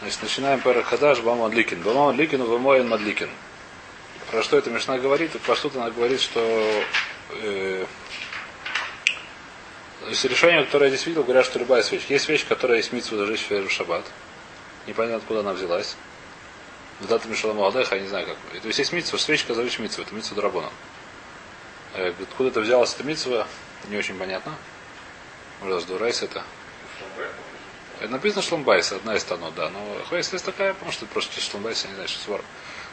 Значит, начинаем пара Хадаш, Бам Мадликин. Бам Мадликин, Вамоин Мадликин. Про что эта Мишна говорит? Про что-то она говорит, что э, из решения, которое я здесь видел, говорят, что любая свечка. Есть свечка, которая есть митсу зажечь в шаббат. Непонятно, откуда она взялась. В дату Мишала Маладеха, я не знаю как. То есть есть митсу, свечка зажечь митсу, это митсу Драбона. Э, откуда это взялась эта митсу, не очень понятно. Может, Дурайс это. Это написано Шломбайс, одна из станов, да. Но если есть такая, потому что просто Шломбайс, я не что свор.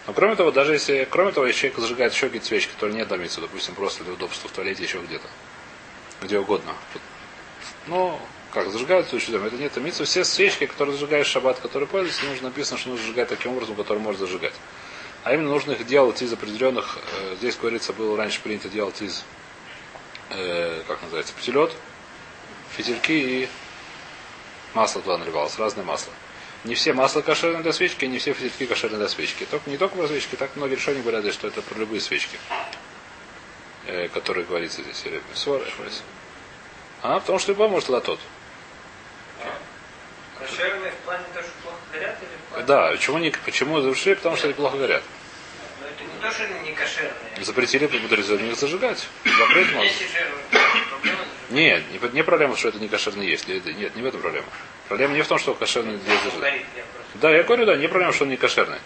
Но кроме того, даже если, кроме того, если человек зажигает еще какие-то свечки, которые не домится, допустим, просто для удобства в туалете, еще где-то, где угодно. Ну, как зажигают в доме, это нет митцва. Все свечки, которые зажигаешь в шаббат, которые пользуются, нужно написано, что нужно зажигать таким образом, который можно зажигать. А именно нужно их делать из определенных, э, здесь говорится, было раньше принято делать из, э, как называется, птелет, фитильки и масло туда наливалось, разное масло. Не все масла кошерные для свечки, не все фитильки кошерные для свечки. Только, не только про свечки, так многие решения говорят, что это про любые свечки, э, которые говорится здесь. А, потому что любой может латот. Кошерные в плане того, что плохо горят или в плане... Да, почему, не, почему завершили? Потому что они плохо горят. Но это не то, что они не кошерные. Запретили побудеризованных их зажигать. Запрет можно. Нет, не, не проблема, что это не кошерный есть. Нет, не в этом проблема. Проблема не в том, что кошерный есть. Да, я говорю, да, не проблема, что он не кошерный.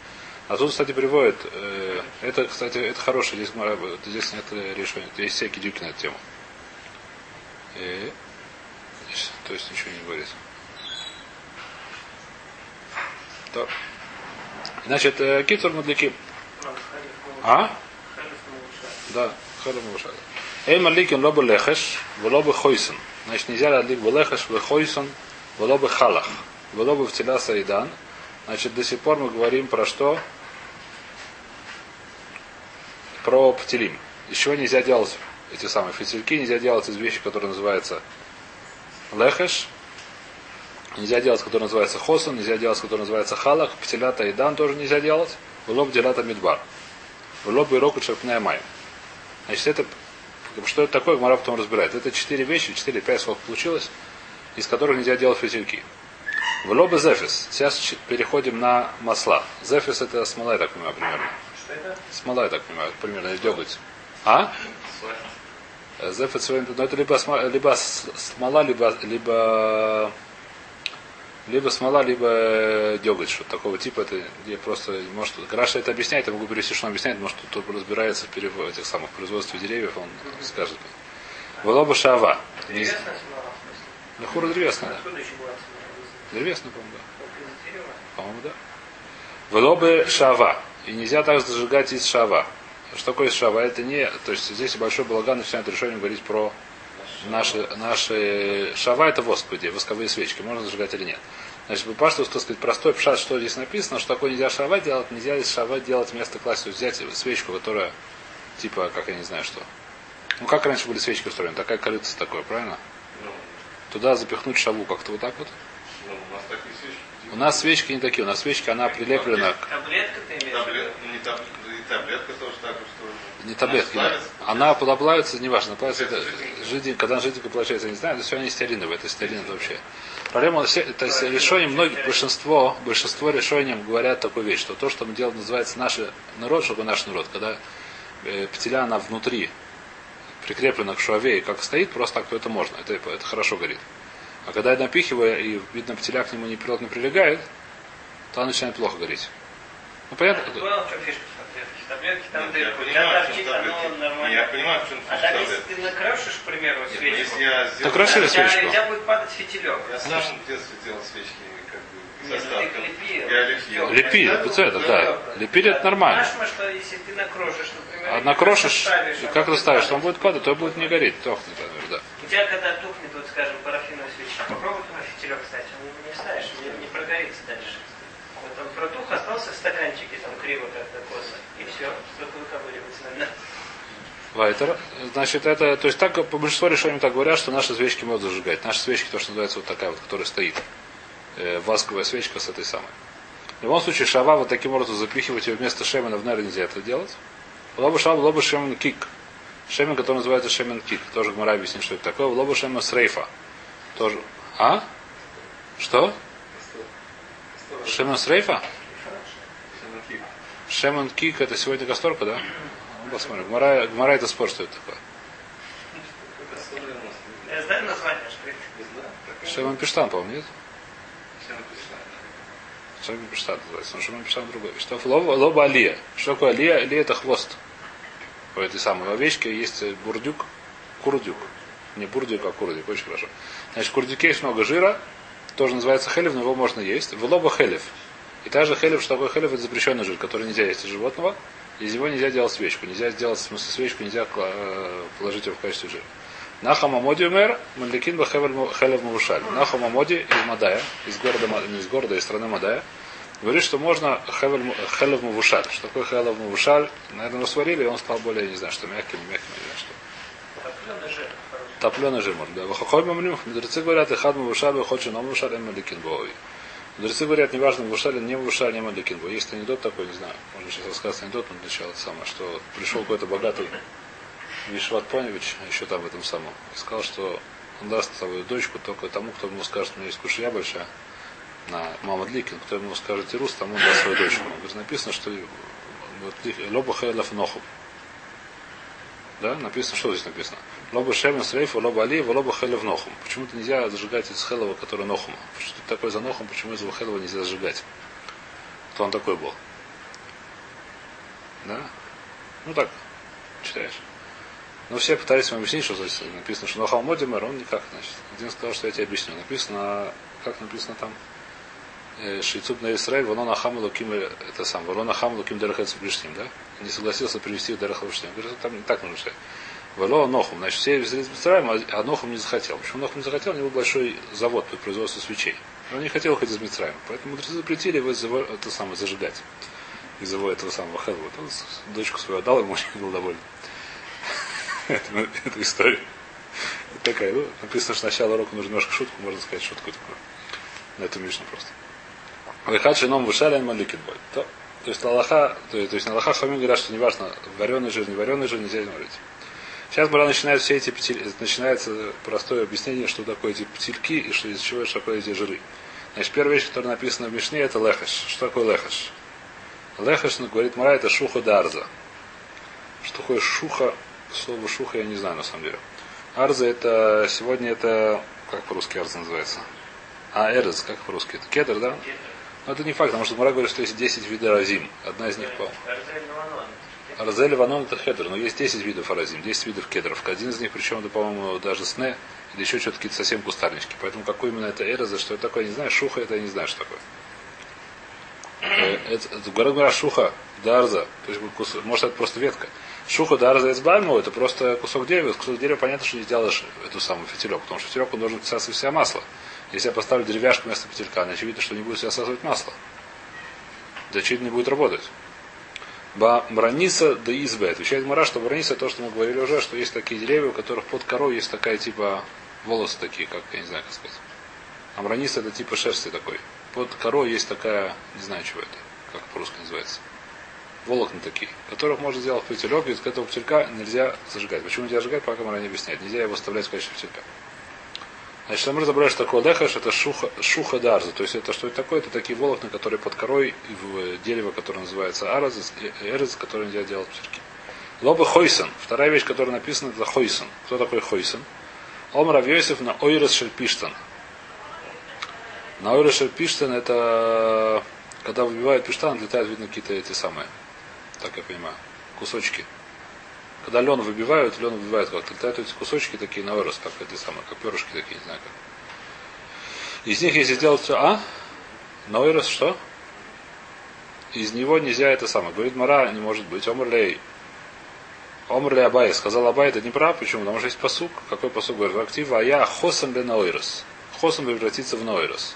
А тут, кстати, приводит, э, это, кстати, это хорошее, здесь, вот здесь нет решения, есть всякие дюки на эту тему. И, здесь, то есть ничего не говорит. Так. Значит, э, кицур мадлики. А? Халиф не улучшает. Эй маликин лобы лехеш, лобы хойсон. Значит, нельзя адлик бы лехеш, в хойсон, лобы халах. Лобы в теля саидан. Значит, до сих пор мы говорим про что? Про птелим. Из чего нельзя делать эти самые фитильки, нельзя делать из вещи, которые называются лехеш, нельзя делать, который называется хосон, нельзя делать, который называется халах, птелята и дан тоже нельзя делать, лоб делята мидбар. Лоб и року шерпная май. Значит, это что это такое, Гмара потом разбирает. Это четыре вещи, четыре, пять сколько получилось, из которых нельзя делать фитильки. В лобе зефис. Сейчас переходим на масла. Зефис это смола, я так понимаю, примерно. Что это? Смола, я так понимаю, примерно, деготь. А? Зефис, ну это либо, сма- либо смола, либо, либо либо смола, либо деготь, что такого типа, это где просто, может, Раша это объясняет, я могу перевести, что он объясняет, может, кто разбирается в перево- этих самых производстве деревьев, он скажет. Волоба шава. В смысле? Лехура древесная, да. Древесная, по-моему, да. По-моему, да. Велобы шава. И нельзя также зажигать из шава. Что такое из шава? Это не... То есть здесь большой балаган начинает решение говорить про наши, наши шава это воск, по идее, восковые свечки. Можно зажигать или нет. Значит, по пашту, так сказать, простой пшат, что здесь написано, что такое нельзя шава делать, нельзя из шава делать вместо класть, взять свечку, которая, типа, как я не знаю что. Ну, как раньше были свечки устроены, такая корыца такое, правильно? Туда запихнуть шаву как-то вот так вот. Ну, у нас такие свечки. У нас свечки не такие, у нас свечка, она прилеплена Таблетка ты имеешь? в виду? Таблет, ну, не таблетка. Не таблетки. Она? Она плавится, неважно, плавится это жиденько, когда жиденько получается, я не знаю, это все они стериновые, это стерин вообще. Проблема, это с решением, многие, большинство, большинство решением говорят такую вещь, что то, что мы делаем, называется наш народ, чтобы наш народ, когда э, она внутри прикреплена к шуаве, и как стоит, просто так, то это можно, это, это хорошо горит. А когда я напихиваю, и видно, петля к нему не прилегает, то она начинает плохо гореть. Ну, понятно? Я понял, в чем фишка таблетки. Там Нет, я дырку. понимаю, нормально. Я понимаю, в чем А так, если ты накрошишь, к примеру, Нет, ну, свечку, у тебя, свечку. у тебя будет падать фитилек. Я сам в детстве делал свечки, ну ты остатков. их лепил. Я лепил. Лепили, это это, да. Лепили это нормально. Знаешь, что если ты накрошишь, например, А накрошишь, а как ты ставишь, падает. он будет падать, то будет не гореть, тухнет, например, да. У тебя когда тухнет, вот скажем, парафиновая свеча, попробуй туда фитилек ставить, он не ставишь, не, не прогорится дальше. Протух, остался в стаканчике, там криво как-то косо, и все, только выковыривается надо. Вайтер. Значит, это, то есть так, по большинству решений так говорят, что наши свечки могут зажигать. Наши свечки, то, что называется вот такая вот, которая стоит. Э, восковая свечка с этой самой. В любом случае, шава вот таким образом запихивать ее вместо шемена в нер нельзя это делать. Лоба шава, лоба шемен кик. Шемен, который называется шемен кик. Тоже Гмара объяснит, что это такое. Лоба шемен срейфа. Тоже. А? Что? Шемон Срейфа? Шемон Кик это сегодня Касторка, да? Посмотрим. Гмара, Гмара это спор, что это такое. Я знаю название как Шемон Пиштан, по-моему, нет? Шемон Пиштан называется. Но Шемон Пиштан другой. Что лоба, лоба Алия. Что такое Алия? Алия это хвост. У этой самой овечки есть бурдюк, курдюк. Не бурдюк, а курдюк. Очень хорошо. Значит, в курдюке есть много жира. Тоже называется хелев, но его можно есть. В лоба хелев. И также хелев, что такое хелев, это запрещенный жир, который нельзя есть из животного. Из него нельзя делать свечку. Нельзя сделать, в смысле, свечку нельзя э, положить его в качестве жира. Нахам Амоди умер, Мандикин ба Хелев Мавушаль. Нахам Амоди из Мадая, из города, не из города, из страны Мадая, говорит, что можно Хелев Мавушаль. Что такое Хелев Мавушаль? Наверное, сварили, и он стал более, не знаю, что мягким, мягким, не знаю, что. Топленый жир. Топленый жир, может, да. Вахохой мамрим, мудрецы говорят, и хад Мавушаль, выходит, но Мавушаль, и Мадикин Бови. Мудрецы говорят, неважно, или не Мавушаль, не Мадикин Бови. Есть анекдот такой, не знаю, можно сейчас рассказать анекдот, но для начала это самое, что пришел какой-то богатый Вишват Поневич, еще там в этом самом, и сказал, что он даст свою дочку только тому, кто ему скажет, у меня есть кушья большая, на мама Дликин, кто ему скажет Тирус, тому он даст свою дочку. Он говорит, написано, что Лоба Хелев Нохуб. Да, написано, что здесь написано? Лоба Шемен Срейфа, Лоба Алиева, Лоба Хелев Нохум. Почему-то нельзя зажигать из Хелева, который Нохума. Что это такое за Нохум, почему из его Хелева нельзя зажигать? Кто он такой был? Да? Ну так, читаешь. Но все пытались ему объяснить, что здесь написано, что Нохам Модимер, он никак, значит. Один сказал, что я тебе объясню. Написано, как написано там? Э, Шейцуб на Исраиль, воно на хаму луким, это сам, воно на хаму луким дерахец ближним, да? Не согласился привести дерах ближним. Говорит, там не так нужно читать. Вало Нохум. Значит, все из Мицраима, а Нохум не захотел. Почему Нохум не захотел? У него большой завод по производству свечей. Он не хотел уходить из Мицраима. Поэтому мудрецы запретили его это самое, зажигать. Из его этого самого Хелва. Он дочку свою отдал, ему очень был доволен. Эту историю. Такая, ну, написано, что сначала урока нужно немножко шутку, можно сказать шутку такую. На эту Мишну просто. Вихат шином вышален маликин бой. То, есть Аллаха, то, есть- на Аллаха Хамин говорят, что неважно, вареный жир, не вареный жир, нельзя говорить. Сейчас Бара начинает все эти петель, начинается простое объяснение, что такое эти петельки и что из чего что такое эти жиры. Значит, первая вещь, которая написана в Мишне, это лехаш. Что такое лехаш? Лехаш, ну, говорит Мара, это шуха дарза. Что такое шуха? Слово шуха я не знаю на самом деле. Арза это сегодня это как по-русски арза называется? А, эрз, как по-русски? Это кедр, да? Но это не факт, потому что Мара говорит, что есть 10 видов разим. Одна из них по. Арзель Ванон это хедр, но есть 10 видов аразим, 10 видов кедров. Один из них, причем, это, по-моему, даже сне, или еще что-то какие-то совсем кустарнички. Поэтому какой именно это эрза, что это такое, не знаю, шуха это я не знаю, что такое. Э, Это, это говорят, шуха, дарза, то есть может это просто ветка. Шуха дарза эцбайму, это просто кусок дерева. Кусок дерева, понятно, что не сделаешь эту самую фитилек, потому что фитилек он должен всасывать в себя масло. Если я поставлю деревяшку вместо петелька, значит видно, что не будет всасывать масло. Да очевидно не будет работать. Ба Браниса да избе. Отвечает Мара, что Браниса то, что мы говорили уже, что есть такие деревья, у которых под корой есть такая типа волосы такие, как, я не знаю, как сказать. А Браниса это типа шерсти такой. Под корой есть такая, не знаю, чего это, как по-русски называется. Волокна такие, которых можно сделать петелек, и из этого петелька нельзя зажигать. Почему нельзя зажигать, пока Мара не объясняет. Нельзя его оставлять в качестве петелька. Значит, мы разобрали, что такое лехаш, это шуха, шуха дарза. То есть это что это такое? Это такие волокна, которые под корой в дерево, которое называется араз, эрез, который нельзя делать пчельки. Лоба хойсон. Вторая вещь, которая написана, это хойсон. Кто такой хойсон? Омар Авьосиф на ойрес шельпиштан. На ойрес шельпиштан это когда выбивают пиштан, отлетают, видно, какие-то эти самые, так я понимаю, кусочки. Когда лен выбивают, лен выбивают как-то. Летают эти кусочки такие на вырос, как эти самые, как перышки такие, не знаю как. Из них, если сделать все, а? На вырос что? Из него нельзя это самое. Говорит Мара, не может быть. Омрлей. Омрлей Абай. Сказал Абай, это не прав. Почему? Потому что есть посук. Какой посук говорит? Актива, а я хосан ле наойрос. Хосан превратится в нойрос.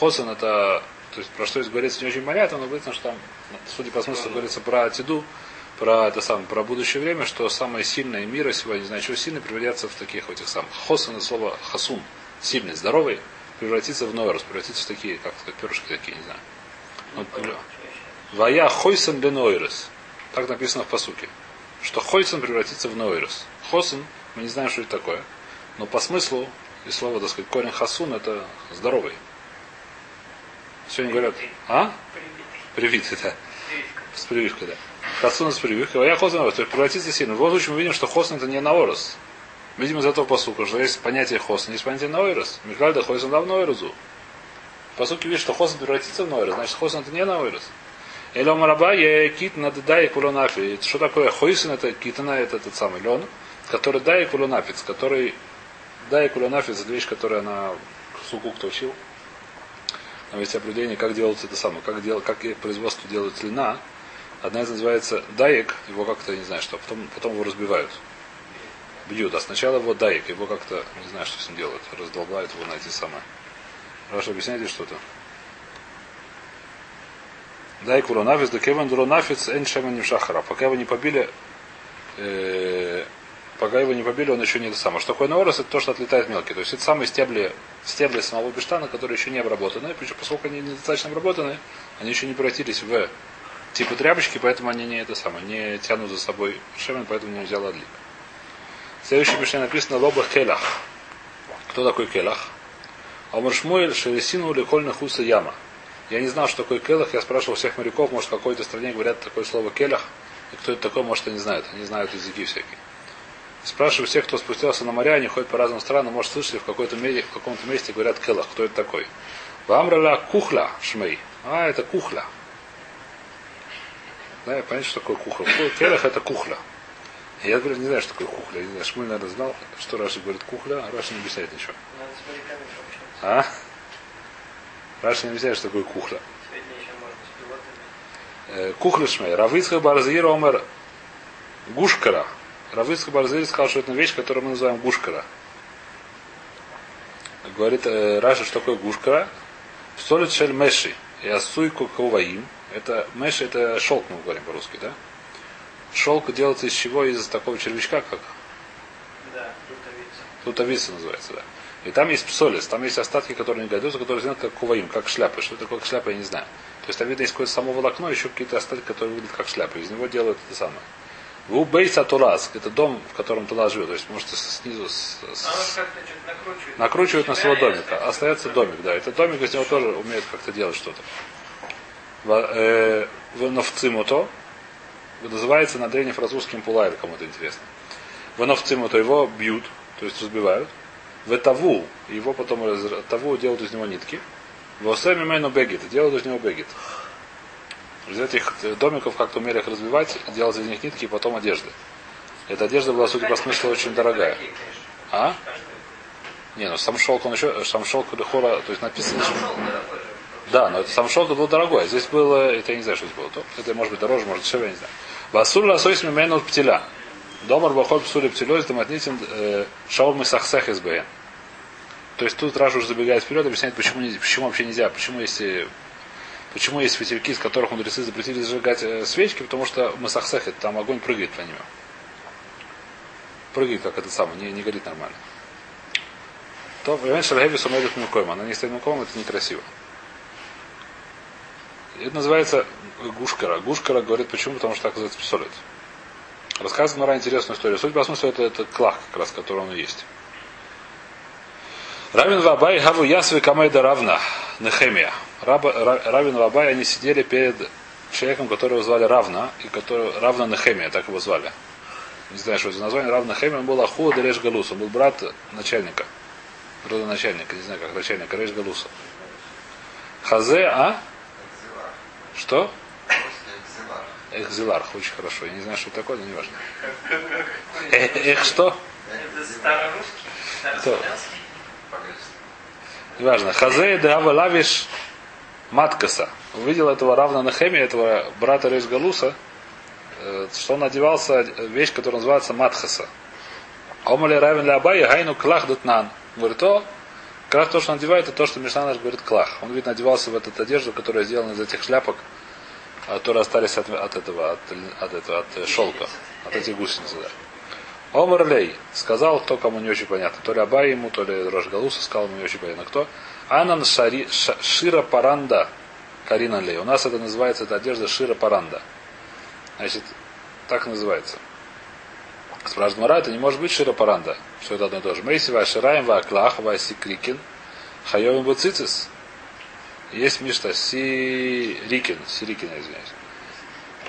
Хосан это, то есть про что здесь говорится, не очень понятно, но говорится, что там, судя по смыслу, говорится про Атиду, про это самое, про будущее время, что самое сильное мира сегодня, не знаю, чего сильное, превратится в таких вот этих самых. Хосан это слово хасун, сильный, здоровый, превратится в нойрос, превратится в такие, как сказать, перышки такие, не знаю. Вот, Вая хойсан ле нойрос. Так написано в посуке. Что хойсан превратится в нойрос. Хосен, мы не знаем, что это такое. Но по смыслу, и слово, так сказать, корень хасун, это здоровый. Сегодня говорят, а? Привитый, да. С прививкой, да. Хасуна с прививкой. А я хосен То есть превратиться сильно. В любом случае мы видим, что хосен это не наорос. Видим из этого посука, что есть понятие хосен, есть понятие наорос. Михальда хосен дав наорозу. По сути, видишь, что хосен превратится в наорос, значит хосен это не наорос. Эло мараба я кит над дай кулонафи. Что такое хойсен? Это китана, это этот самый лен, который дай кулонафиц, который дай кулонафиц, это вещь, которая она суку кто учил. Там есть определение, как делается это самое, как, дел, как производство делает льна. Одна из называется даек, его как-то, не знаю что, потом, потом его разбивают. Бьют. А сначала его даек, его как-то, не знаю, что с ним делают, раздолбают его на эти самые. Раша, объясняйте что-то. Дай куронафис, да кеван дуронафис, эн шема не шахара. Пока его не побили, э, пока его не побили, он еще не это самое. Что такое наорос, это то, что отлетает мелкий. То есть это самые стебли, стебли самого биштана, которые еще не обработаны. Причем, поскольку они недостаточно обработаны, они еще не превратились в типа тряпочки, поэтому они не это самое, не тянут за собой шемен, поэтому не взял отлик. Следующее мишне написано лобах келах. Кто такой келах? Омар Шмуэль Шересину Лекольна Хуса Яма. Я не знал, что такое келах. Я спрашивал всех моряков, может, в какой-то стране говорят такое слово келах. И кто это такой, может, они знают. Они знают языки всякие. Спрашиваю всех, кто спустился на моря, они ходят по разным странам, может, слышали, в, какой-то месте, в каком-то месте говорят келах. Кто это такой? Вамрала кухла шмей. А, это кухля. Да, я понятно, что такое кухля. Келах это кухля. Я, например, не знаю, что такое кухля. Я не знаю, Шмуль, наверное, знал, что Раши говорит кухля, а Раши не объясняет ничего. А? Раши не объясняет, что такое кухля. Э, Кухля шмей. Равицкая барзир омер гушкара. Равицкая барзир сказал, что это вещь, которую мы называем гушкара. Говорит э, Раша, что такое гушкара. Солит шель меши. И асуйку куваим. Это меши, это шелк, мы говорим по-русски, да? Шелк делается из чего? Из такого червячка, как Да, лутовица. Лутовица называется, да. И там есть псолис, там есть остатки, которые не годятся, которые сделаны как куваим, как шляпы. Что такое шляпа, я не знаю. То есть там видно есть какое-то само волокно, еще какие-то остатки, которые выглядят как шляпы. Из него делают это самое. Ву бейса турас, это дом, в котором Турас живет. То есть можете снизу с- с- А накручивает. накручивают на своего домика. Остается домик, да. Это домик, из него тоже умеет как-то делать что-то. Ва- э, Веновцимуто называется на древнефранцузским пулайр, кому-то интересно. Веновцимуто его бьют, то есть разбивают. В таву, его потом таву делают из него нитки. В осеми мэну бегит, делают из него бегит. Из этих домиков как-то умели их разбивать, делать из них нитки и потом одежды. Эта одежда была, судя по смыслу, очень дорогая. А? Не, ну сам шелк он еще, сам шелк хора, то есть написано, что- шелк дорогой. Да, но это сам шелк был дорогой. а Здесь было, это я не знаю, что здесь было. То- Это может быть дороже, может дешевле, я не знаю. Басур ласойс мимену птиля. Домар бахой псули птилёй, таматнитин шаул мы сахсах из БН. То есть тут Раша уже забегает вперед, объясняет, почему, почему вообще нельзя, почему если Почему есть ветерки, из которых мудрецы запретили зажигать э, свечки, потому что мы сахсехет, там огонь прыгает по ним. Прыгает, как это самое, не, не горит нормально. То, понимаешь, Шаргеви сумеет мукоем. Она не стоит мукоем, это некрасиво. Это называется гушкара. Гушкара говорит почему, потому что так называется писолет. Рассказывает Мара интересную историю. Суть по смыслу это, это клах, как раз, который он и есть. Равин Вабай Гаву Ясвы Камайда Равна Нехемия. Раба, Ра- Равин Вабай они сидели перед человеком, которого звали Равна, и который Равна Нехемия, так его звали. Не знаю, что это название. Равна Нехемия, он был Аху Делеш Галус, он был брат начальника. Родоначальника, не знаю как, начальника Реш Галуса. Хазе, а? Что? Эхзиларх, очень хорошо. Я не знаю, что такое, но не важно. Эх, эх, что? Это старорусский, старославянский. Неважно. Хазе де Ава Лавиш Маткаса. Увидел этого равна Нахеми, этого брата Рейш Галуса, э, что он одевался э, вещь, которая называется Матхаса. Омали равен для Абая Гайну Клах Дутнан. Говорит, о, как раз то, что он одевает, это то, что Мишна наш говорит Клах. Он, видно, одевался в эту одежду, которая сделана из этих шляпок, а, которые остались от, от этого, от, от этого, от э, шелка, от этих гусениц, да. Омар Лей сказал, кто кому не очень понятно. То ли Абай ему, то ли Рожгалуса сказал, ему не очень понятно. Кто? Анан Шари, Ша- Шира Паранда Карина Лей. У нас это называется, эта одежда Шира Паранда. Значит, так называется. Спрашивает Мара, это не может быть Шира Паранда. Что это одно и то же. Мейси Вашираем Ваклах Васи Крикин Хайовим Буцицис. Есть Мишта Сирикин. Сирикин, извиняюсь.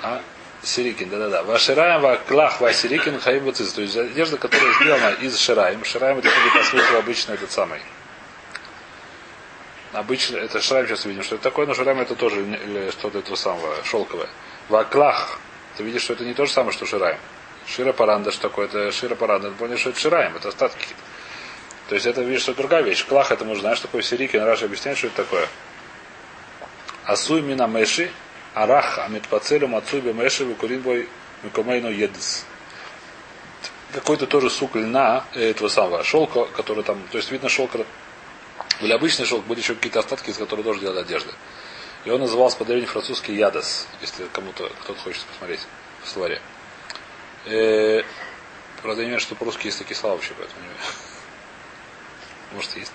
А? Сирикин, да-да-да. Вашираем ваклах васирикин хаим бацис. То есть одежда, которая сделана из шираем. Шираем это по смыслу обычно этот самый. Обычно, это шираем сейчас увидим, что это такое, но шираем это тоже что-то этого самого, шелковое. Ваклах. Ты видишь, что это не то же самое, что шираем. Шира паранда, что такое? Это шира паранда. Ты понял, что это шираем, это остатки. То есть это, видишь, что это другая вещь. Клах это мы знаешь, что такое сирикин. Раша объясняет, что это такое. Асуй мина меши, арах амитпацелю мацуй бемеши выкуринбой микомейну едс. Какой-то тоже сук льна э, этого самого шелка, который там, то есть видно шелк, или обычный шелк, были еще какие-то остатки, из которых тоже делали одежды. И он назывался по древней французский ядас, если кому-то кто-то хочет посмотреть в словаре. Э, правда, я не знаю, что по-русски есть такие слова вообще, поэтому не Может, есть.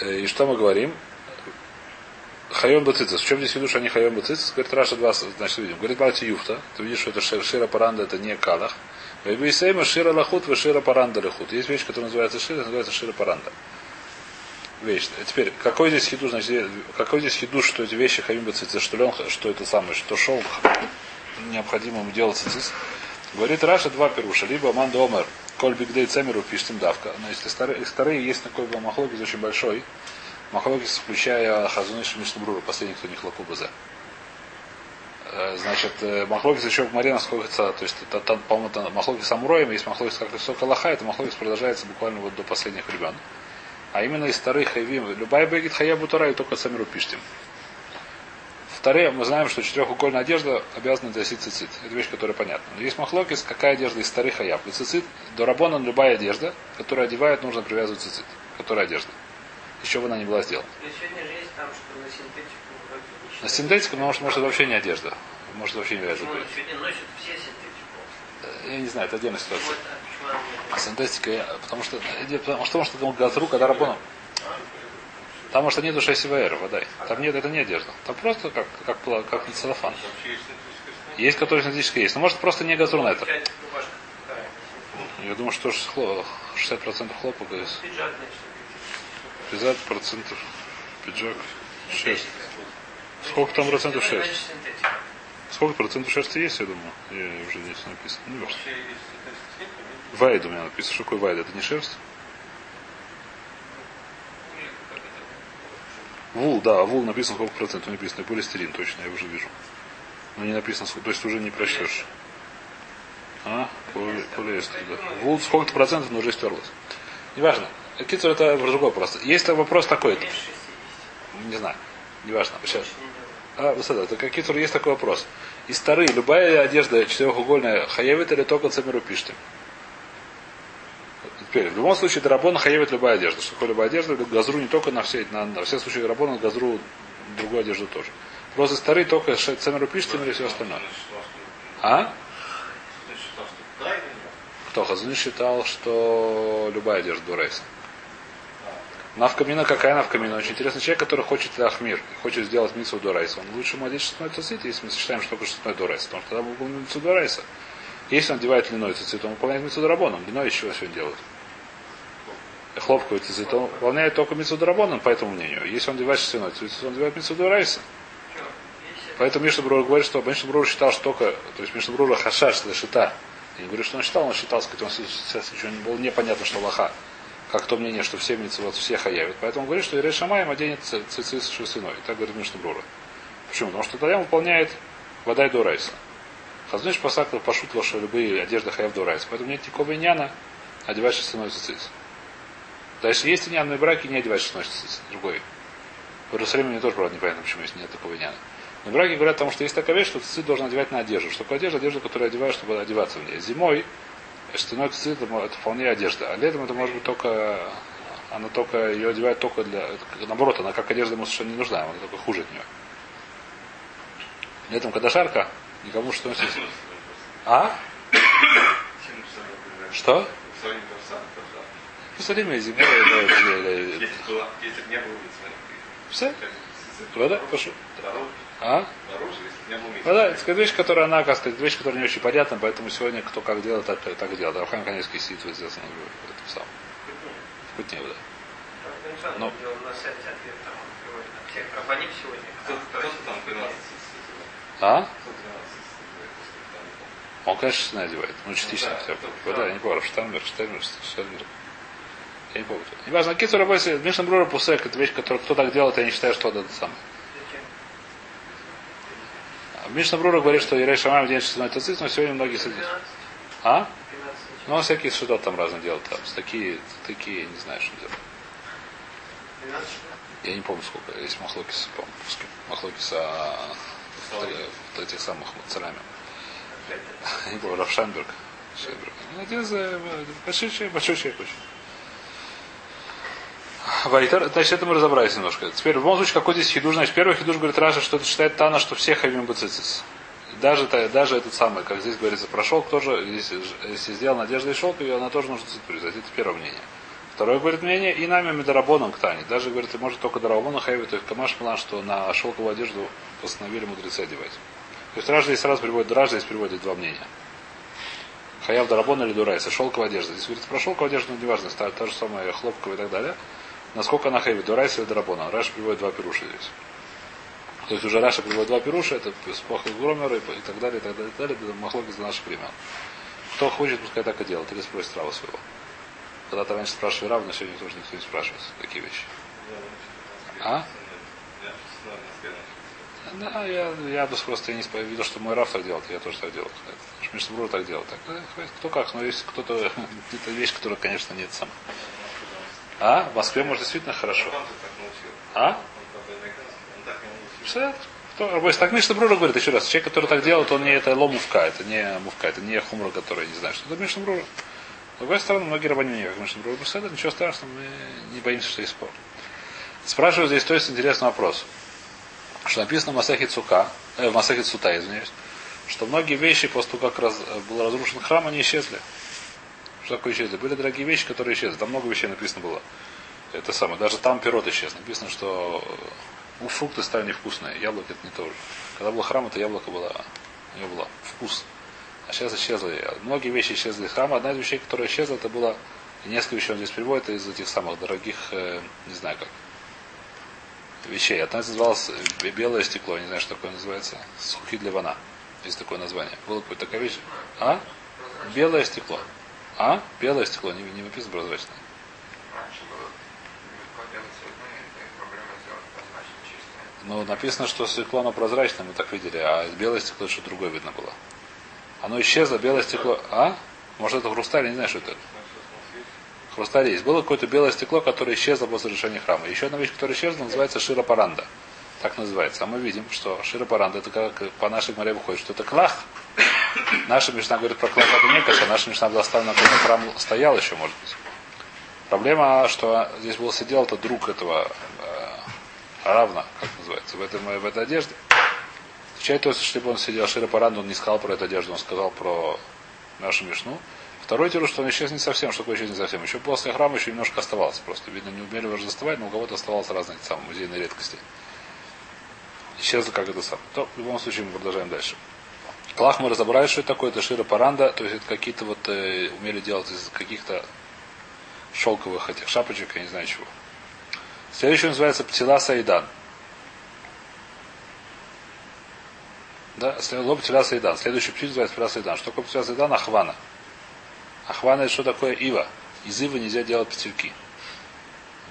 Э, и что мы говорим? Хайом Бацицис. В чем здесь что они Хайом Бацицис? Говорит, Раша два, значит, видим. Говорит, Бати Юфта. Ты видишь, что это Шира Паранда, это не Калах. Вейбисейма Шира Лахут, Шира Паранда Лахут. Есть вещь, которая называется Шира, называется Шира Паранда. Вещь. Теперь, какой здесь хиду, значит, какой здесь хиду, что эти вещи Хайом Бацицис, что лен, что это самое, что шелк необходимо ему делать цицис. Говорит Раша два перуша. Либо Манда Омер, Коль Бигдей Цемеру пишет давка. Но если старые, старые есть такой махлокис очень большой, Махлокис, включая Хазуныш Мишнабрура, последний, кто не хлопу. Э, значит, э, Махлокис еще в море находится, то есть это, там, по-моему, это Махлокис Амуроем, есть Махлокис как высоко Лоха, это Махлокис продолжается буквально вот до последних времен. А именно из старых Хайвим, любая бегит Хаябу Тора и только Самиру Пиштим. Вторые, мы знаем, что четырехугольная одежда обязана носить цицит. Это вещь, которая понятна. Но есть махлокис, какая одежда из старых хаяб. И цицит, до рабона любая одежда, которая одевает, нужно привязывать цицит. Которая одежда еще бы она не была сделана. на синтетику, может, может, это вообще не одежда. Может, вообще не вяжут. Ну, сегодня носят все синтетику. Я не знаю, это отдельная ситуация. Вот, а синтетика, потому что, потому что, потому что газру, когда рабоном. Там, может, нету 6 ВР, вода. Там нет, это не одежда. Там просто как, как, как, как целлофан. Есть, которые синтетические есть. Но может просто не это. Я думаю, что 60% хлопок есть. 50 процентов пиджак 6. Сколько там процентов 6? Сколько процентов шерсти есть, я думаю? Я уже здесь написано. Ну, важно. Вайд у меня написано. Что такое вайд? Это не шерсть? Вул, да, вул написано сколько процентов написано. Полистирин, точно, я уже вижу. Но не написано, то есть уже не прочтешь. А? Полиэстер, да. Вул сколько процентов, но уже стерлось. Неважно. Кицур это другой вопрос. Есть вопрос такой. Не знаю. Неважно. Сейчас. А, это как Кицур есть такой вопрос. И старые, любая одежда четырехугольная хаевит или только цемеру пишите? Теперь, в любом случае, Дарабон хаевит любая одежда. Что такое любая одежда? Газру не только на все, на, на все случаи Дарабона, газру другую одежду тоже. Просто старые только цемеру пишите или все остальное. А? Кто? Хазун считал, что любая одежда дурайса. Навкамина какая навкамина? Очень интересный человек, который хочет Ахмир, хочет сделать митсу Дурайса. Он лучше ему одеть шестной цицит, если мы считаем, что только шестной Дурайса. Потому что тогда бы был митсу Дурайса. Если он одевает льняной цицит, он выполняет митсу Дарабоном. Льняной еще все Хлопковый цицит, он выполняет только митсу Дарабоном, по этому мнению. Если он одевает шестяной цицит, он одевает митсу Дурайса. Поэтому Мишна Брур говорит, что Мишна Брур считал, что только, то есть Мишна Брур хашаш лешита. Я не говорю, что он считал, он считал, сказать, он сейчас еще не было непонятно, что лоха как то мнение, что все митцвот все хаявят. Поэтому он говорит, что Ирей Шамаем оденет цицис шерстяной. Так говорит Мишна Брура. Почему? Потому что тогда выполняет вода и дурайса. Хазнуш посакал пошут ваши любые одежды хаяв дурайса. Поэтому нет никакого иняна одевать шерстяной цицис. Дальше есть иньянные браки, не одевать шерстяной цицис. Другой. В Иерусалиме мне тоже, правда, непонятно, почему есть нет такого иняна. Но браки говорят, потому что есть такая вещь, что цицит должен одевать на одежду. Что такое одежда? Одежда, которую одеваешь, чтобы одеваться в ней. Зимой Шестяной цвет это вполне одежда. А летом это может быть только она только ее одевает только для. Наоборот, она как одежда ему совершенно не нужна, она только хуже от нее. Летом, когда жарко, никому что носить. А? Что? В Иерусалиме зимой это... Все? Вода? Прошу. А? Ну да, это вещь, которая она, как сказать, вещь, которая не очень понятна, поэтому сегодня кто как делает, так, так делает. Рафхан, конечно, сидит вот здесь, он говорит, это сам. Вкутнее, да. Ну. 13 А? 13 Он, конечно, одевает. Ну, частично да, хотя бы. это Да, я не помню. Штамберг, Штамберг, Штамберг. Я не помню. Неважно, Кицу работает. Мишна Брура Пусек, это вещь, которую кто так делает, я не считаю, что это самое. А Мишна Брура говорит, что Ирей в день 16 цит, но сегодня многие. 12. А? 12 Ну, он всякие судот там разные делают. Там, такие, такие, не знаю, что делают. 12. Я не помню, сколько. Есть Махлокис, по-моему? Махлокис, а вот этих самых царами. Я не помню, Рафшамберг. Шейберг. Ну, Один из большой человек, большой человек очень. Вайтер, значит, это мы разобрались немножко. Теперь, в любом случае, какой здесь хидуш? Значит, первый хидуш говорит Раша, что это считает Тана, что все хавим бацицис. Даже, даже этот самый, как здесь говорится, про шелк тоже, если, если сделал надежда и шелк, ее она тоже нужно цицит Это первое мнение. Второе, говорит, мнение, и нами медорабоном к Тане. Даже, говорит, может только дарабоном хаевит, то есть камаш план, что на шелковую одежду постановили мудрецы одевать. То есть Ражда здесь сразу приводит, Ражда здесь приводит два мнения. Хаяв Дарабон или Дурайса, шелковая одежда. Здесь говорится про шелковую одежду, но неважно, та, та же самая хлопковая и так далее. Насколько она хайвит, Дурайса или Дарабона. Раша приводит два пируша здесь. То есть уже Раша приводит два пируша, это спохи Громера и, так далее, и так далее, и так далее, это махлоки за наших времен. Кто хочет, пускай так и делает, или спросит Рава своего. Когда-то раньше спрашивали Рава, но сегодня тоже никто не спрашивает такие вещи. А? Да, я, я бы просто не видел, что мой Раф так делает, я тоже так делал. Мишнабрур так делал. Так, кто как, но есть кто-то, это вещь, которая, конечно, нет сам. А? В Москве, может, действительно хорошо. А? Все, кто, рабочий, так Мишна Брура говорит еще раз, человек, который так делает, он не это ломувка, это не мувка, это не хумра, который не знаю, что это Мишна Брура. С другой стороны, многие рабани не как Мишна Брура. Это ничего страшного, мы не боимся, что есть спор. Спрашиваю здесь, то есть интересный вопрос. Что написано в Масахе Цука, э, в Масахе Цута, извиняюсь, что многие вещи после того, как раз, был разрушен храм, они исчезли. Что такое исчезли? Были дорогие вещи, которые исчезли. Там много вещей написано было. Это самое. Даже там пирот исчез. Написано, что у фрукты стали невкусные. Яблоко это не то же. Когда был храм, это яблоко было, у него было вкус. А сейчас исчезли. Многие вещи исчезли из храма. Одна из вещей, которая исчезла, это было несколько вещей он здесь приводит из этих самых дорогих, э, не знаю как, вещей. Одна называлась э, белое стекло, не знаю, что такое называется. Сухи для вана. Есть такое название. Было какое-то такая вещь. А? Белое стекло. А? Белое стекло, не, не написано прозрачное. Раньше было легко делать цветные, и проблема сделать прозрачно чистое. Ну, написано, что стекло оно прозрачное, мы так видели, а белое стекло что другое видно было. Оно исчезло, белое стекло. А? Может это хрусталь, не знаю, что это. Хрусталь есть. Было какое-то белое стекло, которое исчезло после разрушения храма. Еще одна вещь, которая исчезла, называется широпаранда. Так называется. А мы видим, что широпаранда, это как по нашей море выходит, что это клах. Наша мечта говорит про клах это не каша, наша мечта была оставлена, когда храм стоял еще, может быть. Проблема, что здесь был сидел это друг этого э, равна, как называется, в, этом, в этой одежде. Отвечает то, что бы он сидел Шира Паран, он не сказал про эту одежду, он сказал про нашу мишну. Второй тиру, что он исчез не совсем, что такое исчез не совсем. Еще после храма еще немножко оставалось. Просто, видно, не умели его доставать, но у кого-то оставалось разные самые музейные редкости. Исчезло как это сам. То, в любом случае, мы продолжаем дальше. Клах мы разобрали, что это такое, это шира паранда, то есть это какие-то вот э, умели делать из каких-то шелковых этих шапочек, я не знаю чего. Следующий называется птила саидан. Да, лоб птила саидан. Следующий птица называется птила саидан. Что такое птила саидан? Ахвана. Ахвана это что такое ива? Из ивы нельзя делать птельки.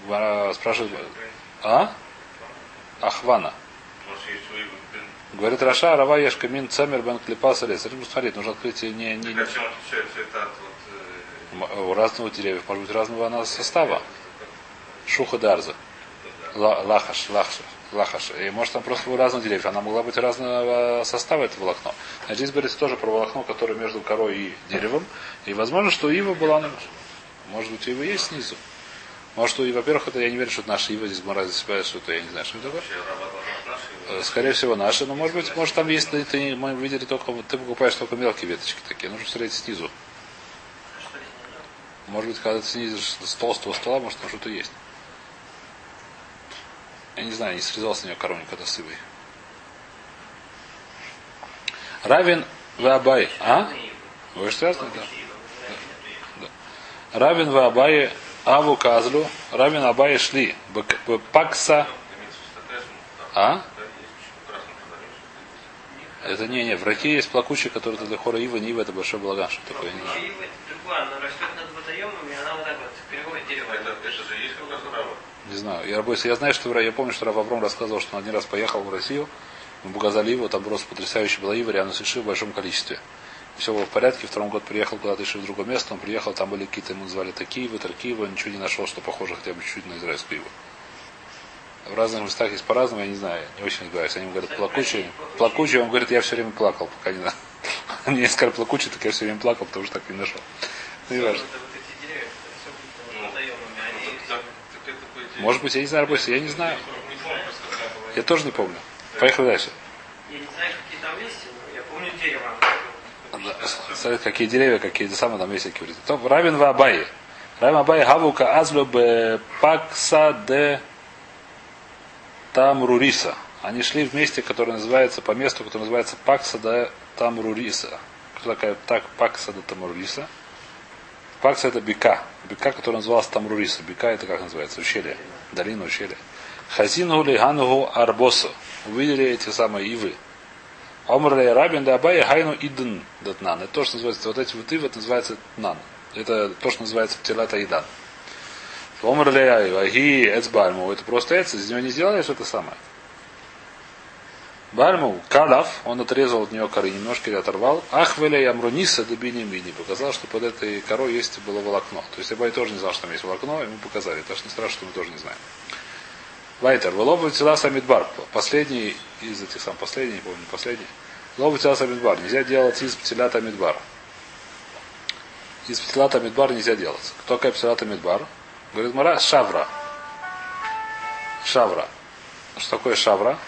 Гмара Спрашивает, а? Ахвана. Говорит Раша, Рава Ешка Мин Цемер Бен Клипас. Нужно смотреть, нужно открыть не, не, Так, чем отличается это от вот, э, у разного деревьев, может быть, разного она состава. Шуха Дарза. Ла- Лахаш, лахаш, лахаш. И может там просто у разных деревьев. Она могла быть разного состава, это волокно. А здесь говорится тоже про волокно, которое между корой и деревом. И возможно, что ива была Может быть, ива есть снизу. Может, и, во-первых, это я не верю, что это наша ива здесь мораль себя, что это я не знаю, что это такое. вообще работа наши. Э, Скорее всего, наши, но может быть, может там есть, ты, мы видели только, ты покупаешь только мелкие веточки такие, нужно смотреть снизу. Может быть, когда ты снизишь с толстого стола, может там что-то есть. Я не знаю, не срезал с нее коровник, когда с ивой. Равин Вабай. А? Вы что связаны? Да. Равин Вабай Аву Казлю, Рамин Абай шли. Пакса. А? Это не, не, в раке есть плакучий, который для хора Ива, не Ива, это большой балаган, что такое, не знаю. Ива другая, она растет над водоемами, и она вот так вот переводит дерево. Это, это же есть как раз право. Не знаю. Я, работаю- я знаю, что я помню, что Рав Авром рассказывал, что он один раз поехал в Россию, в Бугазаливу, там просто потрясающая была ива, рядом с Иши в большом количестве. Все было в порядке, втором год приехал куда-то Иши в другое место, он приехал, там были какие-то, ему называли такие ивы, таркиевы, ничего не нашел, что похоже хотя бы чуть-чуть на израильскую иву. В разных местах есть по-разному, я не знаю, не очень разбираюсь. Они говорят, плакучий, плакучий, он говорит, я все время плакал, пока не знаю. Мне сказали плакучий, так я все время плакал, потому что так не нашел. Ну, не важно. Ну. Может быть, я не знаю, я не знаю. Не. Я тоже не помню. Поехали дальше. Я не знаю, какие там листья, но я помню дерево. Смотри, какие деревья, какие самые там есть. То Равин в Абае. Равин Абае Хавука Азлю Пакса де Тамруриса. Они шли в месте, которое называется, по месту, которое называется Пакса де Тамруриса. Кто такая так, Пакса де Тамруриса? Пакса это Бека. Бека, которая называлась Тамруриса. Бека это как называется? Ущелье. Долина ущелья. Хазингу Лиганугу Арбосу. Увидели эти самые ивы. Омрле Рабин да Абай Хайну Идн Датнан. Это то, что называется, вот эти вот ивы, это называется Тнан. Это то, что называется Птилата Идан. Омрле Аги Эцбальму. Это просто эц, из него не сделали что-то самое. Бальму Калав, он отрезал от нее коры немножко или оторвал. Ахвеля Ямруниса до Бини Показал, что под этой корой есть было волокно. То есть Абай тоже не знал, что там есть волокно, ему показали. Так что не страшно, что мы тоже не знаем. Вайтер. Велобу тела самидбар. Последний из этих сам, последний, не помню, последний. Лобу тела самидбар. Нельзя делать из птилята мидбар. Из птилата мидбар нельзя делать. Кто такая птилата мидбар? Говорит Мара, шавра. Шавра. Что такое шавра?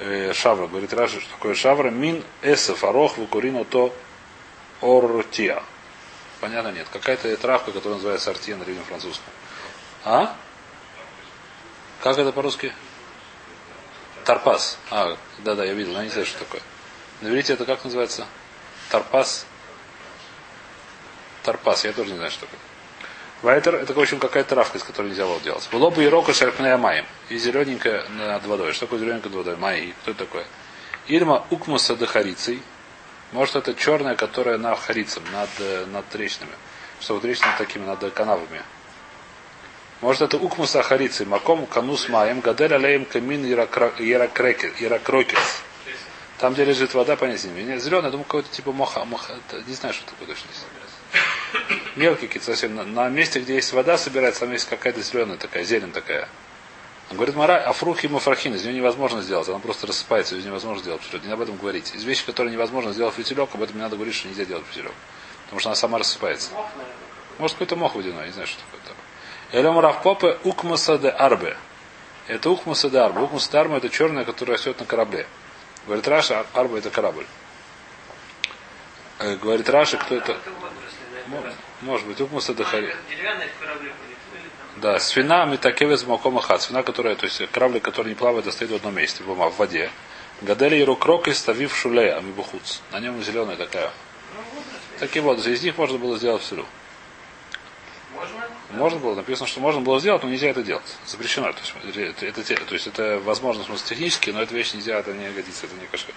Э, шавра. Говорит Раши, что такое шавра? Мин эсеф арох выкурину то ортия. Понятно, нет. Какая-то травка, которая называется артия на древнем французском. А? Как это по-русски? Тарпас. А, да-да, я видел, но я не знаю, что такое. Наберите это как называется? Тарпас. Тарпас, я тоже не знаю, что такое. Вайтер это, в общем, какая-то травка, из которой нельзя было делать. Было бы ирока шерпная маем. И зелененькая над водой. Что такое зелененькая над водой? Май. Кто это такое? Ильма укмуса дахарицей. Может, это черная, которая на харицем, над, э, над трещинами. Что вот трещины такими, над канавами. Может, это укмуса харицей. Маком канус маем. Гадель алеем камин яракрокес. Там, где лежит вода, понятия не имею. Зеленый, думаю, какой-то типа моха, моха. Не знаю, что такое точно. Мелкий какие-то совсем. На, на месте, где есть вода, собирается, там есть какая-то зеленая такая, зелень такая. Он говорит, Мара, афрухи мафрахин, из нее невозможно сделать, она просто рассыпается, из нее невозможно сделать фитилек. Не об этом говорить. Из вещи, которые невозможно сделать фитилек, об этом не надо говорить, что нельзя делать фитилек. Потому что она сама рассыпается. Мох. Может, какой-то мох водяной, не знаю, что такое там. Элем Равпопе Укмуса де Арбе. Это Укмуса де Арбе. Укмуса де Арбе это черная, которая растет на корабле. Говорит Раша, Арба это корабль. Э, Говорит Раша, кто это? Может быть, Укмуса де Хари. Да, свина Митакевец Макомаха. Свина, которая, то есть корабль, который не плавает, а стоит в одном месте, в воде. Гадели Яру Крок и ставив шулея, амибухуц. На нем зеленая такая. Ну. Такие вот, из них можно было сделать всюду. Можно? Можно было, написано, что можно было сделать, но нельзя это делать. Запрещено. То есть это, это, то есть это возможно, в смысле, технически, но эта вещь нельзя, это не годится, это не кошер.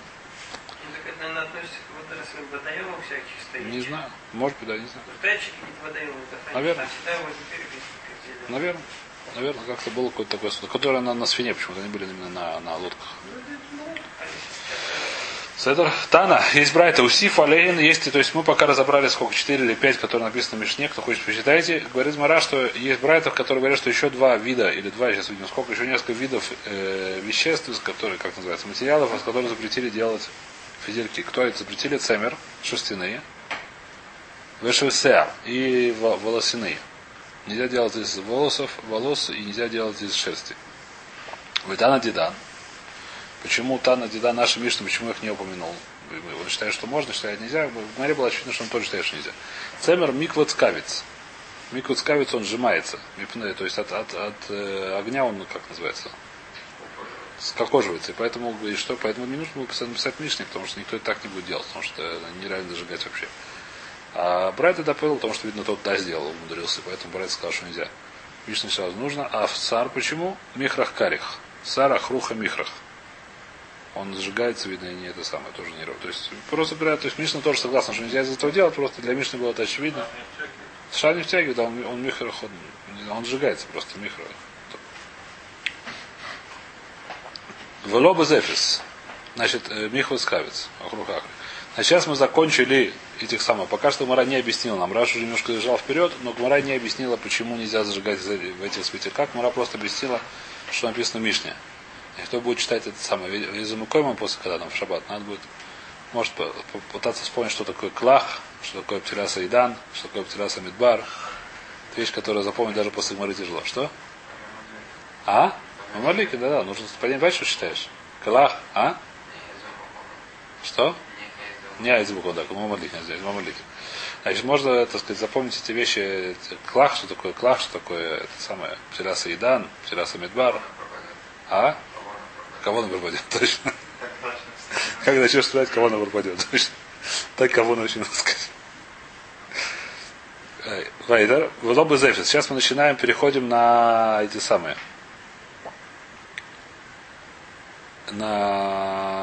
Ну, так это, наверное, относится к водорослям, водоемам всяких. Не знаю. Может быть, да, не знаю. Датчики какие-то водоемы. Наверное. Наверное. Наверное, как-то было какое-то такое судно, которое на, на свине почему-то, они были именно на, на лодках. Седер Тана, есть брайта, Усиф, Алейн, есть, то есть мы пока разобрали сколько, 4 или 5, которые написаны в Мишне, кто хочет посчитайте. Говорит Мара, что есть брайтов, которые говорят, что еще два вида, или два, сейчас видим, сколько, еще несколько видов э, веществ, из которых, как называется, материалов, из которых запретили делать физельки. Кто это? Запретили цемер, шерстяные, вешевсеа и во- волосяные. Нельзя делать из волосов, волос и нельзя делать из шерсти. Выдана дидан. Почему Тана Дида наша Мишна, почему их не упомянул? Он считает, что можно, считает нельзя. В Маре было очевидно, что он тоже считает, что нельзя. Цемер миквацкавец. Миквацкавец он сжимается. То есть от, от, от э, огня он, как называется, скокоживается. И поэтому, и что, поэтому не нужно было писать, написать Мишне, потому что никто и так не будет делать, потому что нереально зажигать вообще. А Брайт это понял, потому что, видно, тот да сделал, умудрился, поэтому Брайт сказал, что нельзя. Мишна сразу нужно. А в цар почему? Михрах карих. Сара хруха михрах. Он сжигается, видно, и не это самое, тоже не. То есть, просто говоря, то есть Мишна тоже согласна, что нельзя из этого делать, просто для Мишны было это очевидно. Шар не втягивает, а он, он михрах, он, он сжигается просто, михрах. Велоба зефис. Значит, э, Михвас Кавец. Ахрухахри. А сейчас мы закончили этих самых. Пока что Мара не объяснил нам. Раш уже немножко лежал вперед, но Мара не объяснила, почему нельзя зажигать в этих светилках. Мара просто объяснила, что написано в Мишне. И кто будет читать это самое, Изумукойма после, когда там в шаббат, надо будет, может, пытаться вспомнить, что такое клах, что такое птираса идан, что такое птираса мидбар. Это вещь, которую запомнить даже после Мары тяжело. Что? А? Мамалики, да, да. Нужно понять, что считаешь. Клах, а? Что? Не айзбукон, да, мамалик не здесь, мамалик. Значит, можно, так сказать, запомнить эти вещи. Клах, что такое клах, что такое это самое, птераса Идан, птераса Медбар. А? Кого он пропадет, точно. Как начнешь сказать, кого он пропадет, точно. Так кого начнем сказать. Вайдер, бы Зефис. Сейчас мы начинаем, переходим на эти самые. На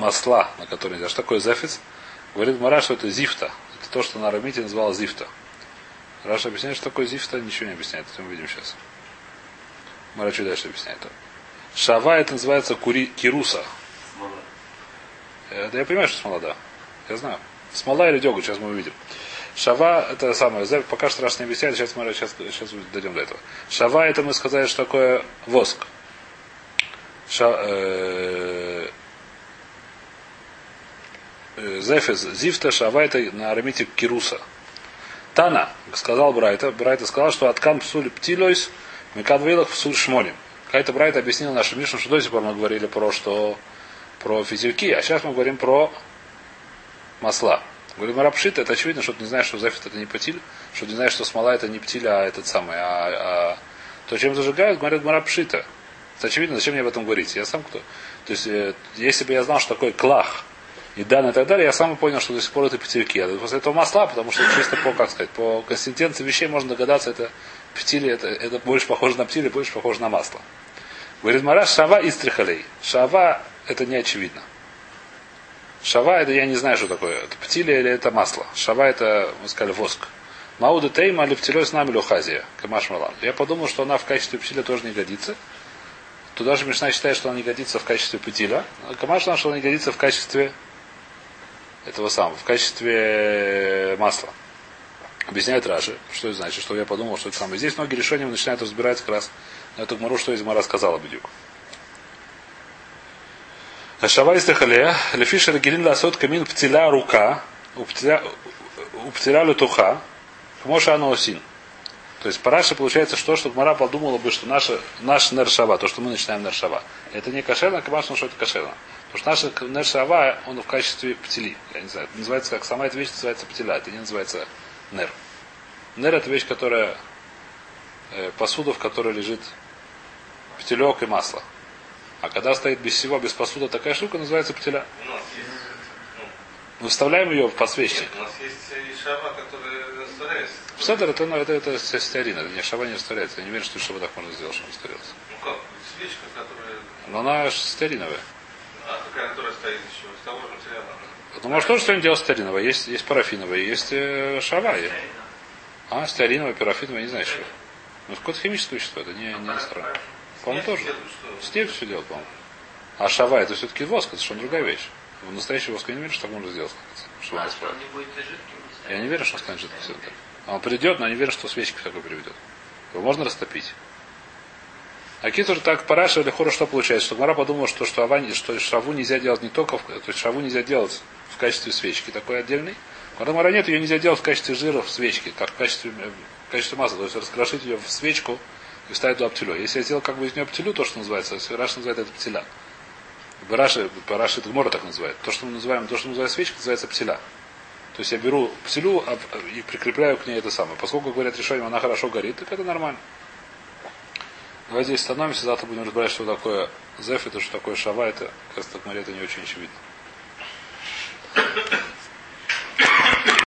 масла, на которые нельзя. Что такое зефис? Говорит Мара, что это зифта. Это то, что на арамите называл зифта. Раша объясняет, что такое зифта, ничего не объясняет. Это мы видим сейчас. Мара чуть дальше объясняет. Шава это называется кури, кируса. Это я понимаю, что смола, да. Я знаю. Смола или деготь, сейчас мы увидим. Шава это самое, пока что раз не объясняет, сейчас мы сейчас, сейчас дойдем до этого. Шава это мы сказали, что такое воск. Ша, э, Э, Зефес Зифта Шавайта на арамите Кируса. Тана, сказал Брайта, Брайта сказал, что откам псуль птилойс, мекадвейлах псуль шмолим. Какая-то Брайта объяснил нашу Мишу, что до сих пор мы говорили про что про фитильки, а сейчас мы говорим про масла. Говорим, рапшит, это очевидно, что ты не знаешь, что зефит это не птиль, что ты не знаешь, что смола это не птиль, а этот самый, а, а то, чем зажигают, говорят, марапшита. Это очевидно, зачем мне об этом говорить? Я сам кто? То есть, э, если бы я знал, что такое клах, и дан и так далее, я сам понял, что до сих пор это петельки. А после этого масла, потому что чисто по, как сказать, по консистенции вещей можно догадаться, это птили, это, это больше похоже на птили, больше похоже на масло. Говорит Мара, шава из трихалей. Шава это не очевидно. Шава это я не знаю, что такое. Это птили или это масло. Шава это, мы сказали, воск. Мауда тейма или птилей с нами лухазия. Камаш малан. Я подумал, что она в качестве птиля тоже не годится. Туда же Мишна считает, что она не годится в качестве птиля. А Камаш что она не годится в качестве этого самого, в качестве масла. Объясняет Раши, что это значит, что я подумал, что это самое. Здесь многие решения начинают разбирать как раз на эту гмару, что из Мара сказала Бедюк. Шава из Техале, Лефишер Гелин Ласот Камин Птиля Рука, у Птиля Летуха, Моша Аносин. То есть параша получается что, что Гмара подумала бы, что наша, наш нершава, то, что мы начинаем нершава, это не кошерно, конечно, что это кошерно. Потому что наша нер он в качестве птили. Я не знаю, это называется как сама эта вещь называется птиля, это не называется нер. Нер это вещь, которая э, посуда, в которой лежит птелек и масло. А когда стоит без всего, без посуда, такая штука называется птиля. У нас есть, ну, Мы вставляем ее в подсвечник. нет, у нас есть шава, которая растворяется. Седер это, ну, это, это, это стеарин, это не шава не растворяется. Я не уверен, что шава так можно сделать, чтобы растворился. Ну как, свечка, которая... Но она стеариновая. Которая стоит еще, из того же материала. Ну, может, тоже что-нибудь делать стеариновое. Есть, есть парафиновое, есть э, шава. есть. А, стеариновое, парафиновое, не знаю что. Ну, какое-то химическое вещество, это не, не странно. По-моему, тоже. Снег все делает, по-моему. А шава это все-таки воск, это что другая вещь. В настоящий воск я не верю, что так можно сделать. Что он А что он не будет жидким? не? Я не верю, что он станет жидким. Он придет, но я не верю, что свечки к такой приведет. Его можно растопить. А Китур так параша или хора что получается? Что Гмара подумала, что, что, авань, что шаву нельзя делать не только в, то есть шаву нельзя делать в качестве свечки, такой отдельный. Когда Гмара нет, ее нельзя делать в качестве жира в свечке, как в качестве, э, в качестве масла. То есть раскрошить ее в свечку и вставить туда птилю. Если я сделал как бы из нее птилю, то, что называется, Раш называет это птиля. Раши, Раши Гмора так называет. То, что мы называем, то, что мы называем свечкой, называется птиля. То есть я беру птилю а, и прикрепляю к ней это самое. Поскольку говорят решением, она хорошо горит, так это нормально. Давайте здесь остановимся, завтра будем разбирать, что такое зеф, это что такое шава, это, как раз так это не очень очевидно.